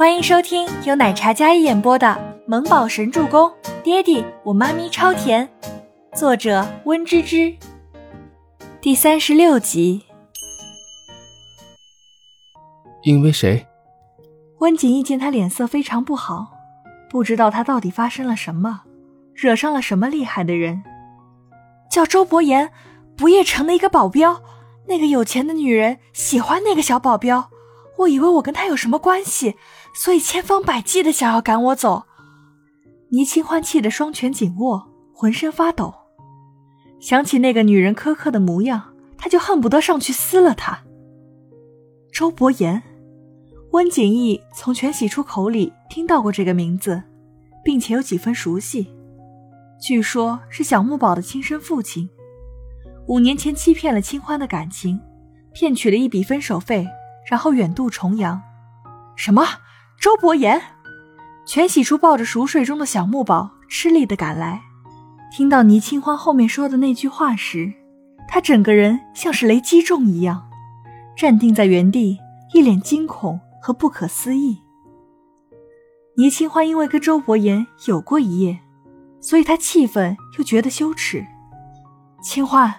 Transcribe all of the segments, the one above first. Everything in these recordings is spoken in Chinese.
欢迎收听由奶茶嘉一演播的《萌宝神助攻》，爹地我妈咪超甜，作者温芝芝。第三十六集。因为谁？温景逸见他脸色非常不好，不知道他到底发生了什么，惹上了什么厉害的人。叫周伯言，不夜城的一个保镖，那个有钱的女人喜欢那个小保镖，我以为我跟他有什么关系。所以千方百计的想要赶我走，倪清欢气得双拳紧握，浑身发抖。想起那个女人苛刻的模样，他就恨不得上去撕了她。周伯言，温景逸从全喜初口里听到过这个名字，并且有几分熟悉。据说，是小木宝的亲生父亲。五年前欺骗了清欢的感情，骗取了一笔分手费，然后远渡重洋。什么？周伯言，全喜初抱着熟睡中的小木宝，吃力的赶来。听到倪清欢后面说的那句话时，他整个人像是雷击中一样，站定在原地，一脸惊恐和不可思议。倪清欢因为跟周伯言有过一夜，所以他气愤又觉得羞耻。清欢，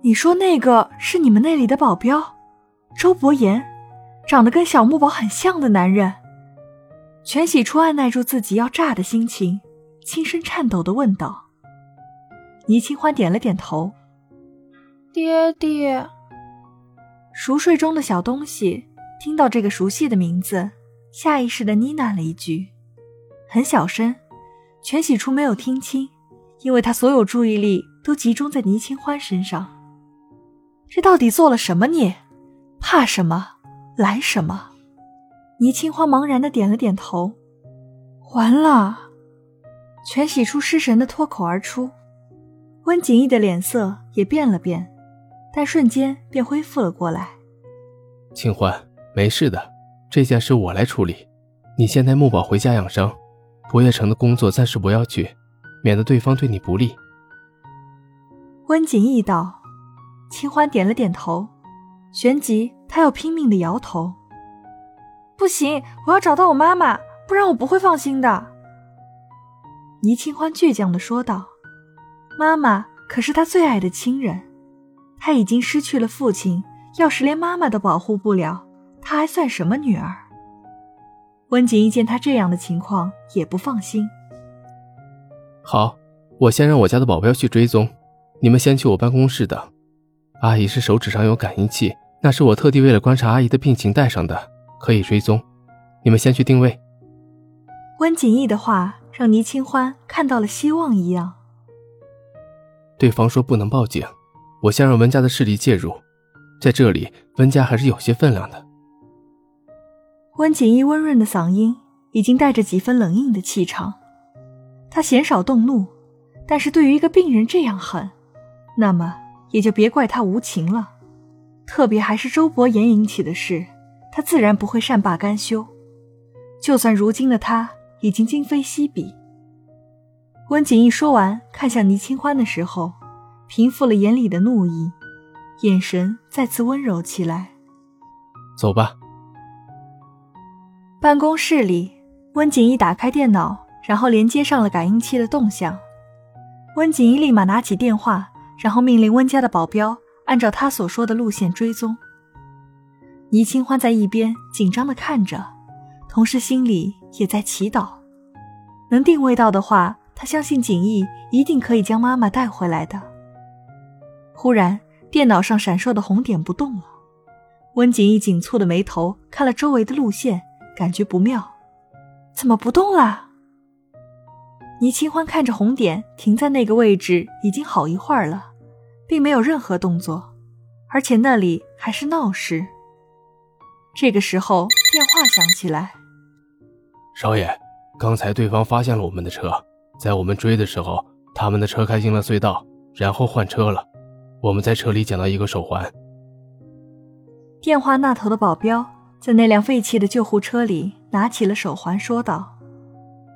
你说那个是你们那里的保镖，周伯言，长得跟小木宝很像的男人。全喜初按耐住自己要炸的心情，轻声颤抖的问道：“倪清欢点了点头。爹爹。”熟睡中的小东西听到这个熟悉的名字，下意识的呢喃了一句，很小声。全喜初没有听清，因为他所有注意力都集中在倪清欢身上。这到底做了什么孽？怕什么？来什么？倪清欢茫然的点了点头，完了。全喜初失神的脱口而出，温景逸的脸色也变了变，但瞬间便恢复了过来。清欢，没事的，这件事我来处理。你先带木宝回家养伤，不夜城的工作暂时不要去，免得对方对你不利。温景逸道。清欢点了点头，旋即他又拼命的摇头。不行，我要找到我妈妈，不然我不会放心的。”倪清欢倔强的说道，“妈妈可是他最爱的亲人，他已经失去了父亲，要是连妈妈都保护不了，他还算什么女儿？”温景一见他这样的情况，也不放心。好，我先让我家的保镖去追踪，你们先去我办公室等。阿姨是手指上有感应器，那是我特地为了观察阿姨的病情带上的。可以追踪，你们先去定位。温景逸的话让倪清欢看到了希望一样。对方说不能报警，我先让温家的势力介入，在这里温家还是有些分量的。温景逸温润的嗓音已经带着几分冷硬的气场，他鲜少动怒，但是对于一个病人这样狠，那么也就别怪他无情了。特别还是周伯言引起的事。他自然不会善罢甘休，就算如今的他已经今非昔比。温景逸说完，看向倪清欢的时候，平复了眼里的怒意，眼神再次温柔起来。走吧。办公室里，温景逸打开电脑，然后连接上了感应器的动向。温景逸立马拿起电话，然后命令温家的保镖按照他所说的路线追踪。倪清欢在一边紧张的看着，同时心里也在祈祷，能定位到的话，他相信景逸一定可以将妈妈带回来的。忽然，电脑上闪烁的红点不动了，温景逸紧蹙的眉头看了周围的路线，感觉不妙，怎么不动了？倪清欢看着红点停在那个位置已经好一会儿了，并没有任何动作，而且那里还是闹市。这个时候，电话响起来。少爷，刚才对方发现了我们的车，在我们追的时候，他们的车开进了隧道，然后换车了。我们在车里捡到一个手环。电话那头的保镖在那辆废弃的救护车里拿起了手环，说道：“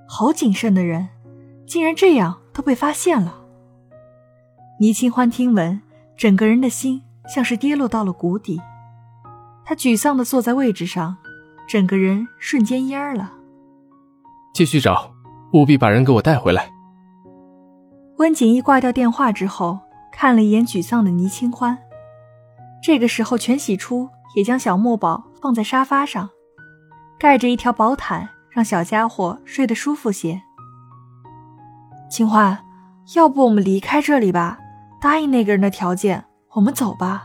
好谨慎的人，竟然这样都被发现了。”倪清欢听闻，整个人的心像是跌落到了谷底。他沮丧地坐在位置上，整个人瞬间蔫了。继续找，务必把人给我带回来。温景逸挂掉电话之后，看了一眼沮丧的倪清欢。这个时候，全喜初也将小墨宝放在沙发上，盖着一条薄毯，让小家伙睡得舒服些。清欢，要不我们离开这里吧？答应那个人的条件，我们走吧。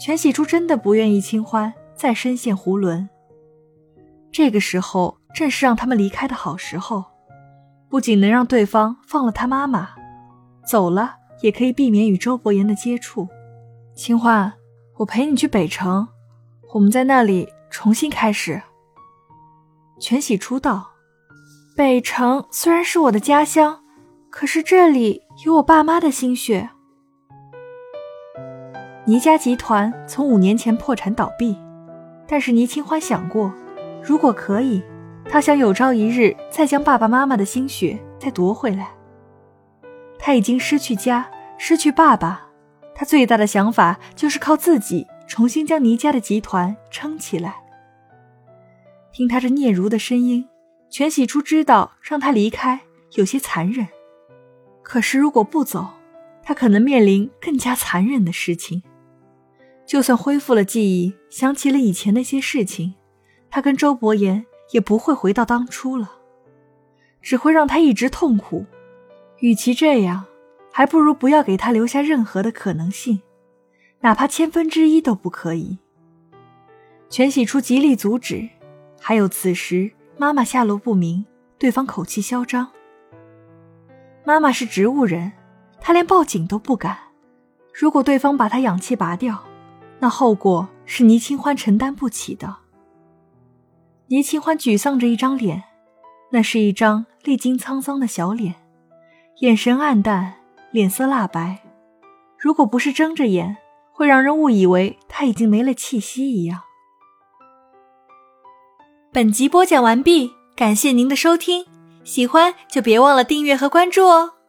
全喜初真的不愿意清欢再深陷囫囵。这个时候正是让他们离开的好时候，不仅能让对方放了他妈妈，走了也可以避免与周伯言的接触。清欢，我陪你去北城，我们在那里重新开始。全喜初道：“北城虽然是我的家乡，可是这里有我爸妈的心血。”倪家集团从五年前破产倒闭，但是倪清欢想过，如果可以，他想有朝一日再将爸爸妈妈的心血再夺回来。他已经失去家，失去爸爸，他最大的想法就是靠自己重新将倪家的集团撑起来。听他这嗫嚅的声音，全喜初知道让他离开有些残忍，可是如果不走，他可能面临更加残忍的事情。就算恢复了记忆，想起了以前那些事情，他跟周伯言也不会回到当初了，只会让他一直痛苦。与其这样，还不如不要给他留下任何的可能性，哪怕千分之一都不可以。全喜初极力阻止，还有此时妈妈下落不明，对方口气嚣张。妈妈是植物人，她连报警都不敢。如果对方把她氧气拔掉，那后果是倪清欢承担不起的。倪清欢沮丧着一张脸，那是一张历经沧桑的小脸，眼神黯淡，脸色蜡白。如果不是睁着眼，会让人误以为他已经没了气息一样。本集播讲完毕，感谢您的收听，喜欢就别忘了订阅和关注哦。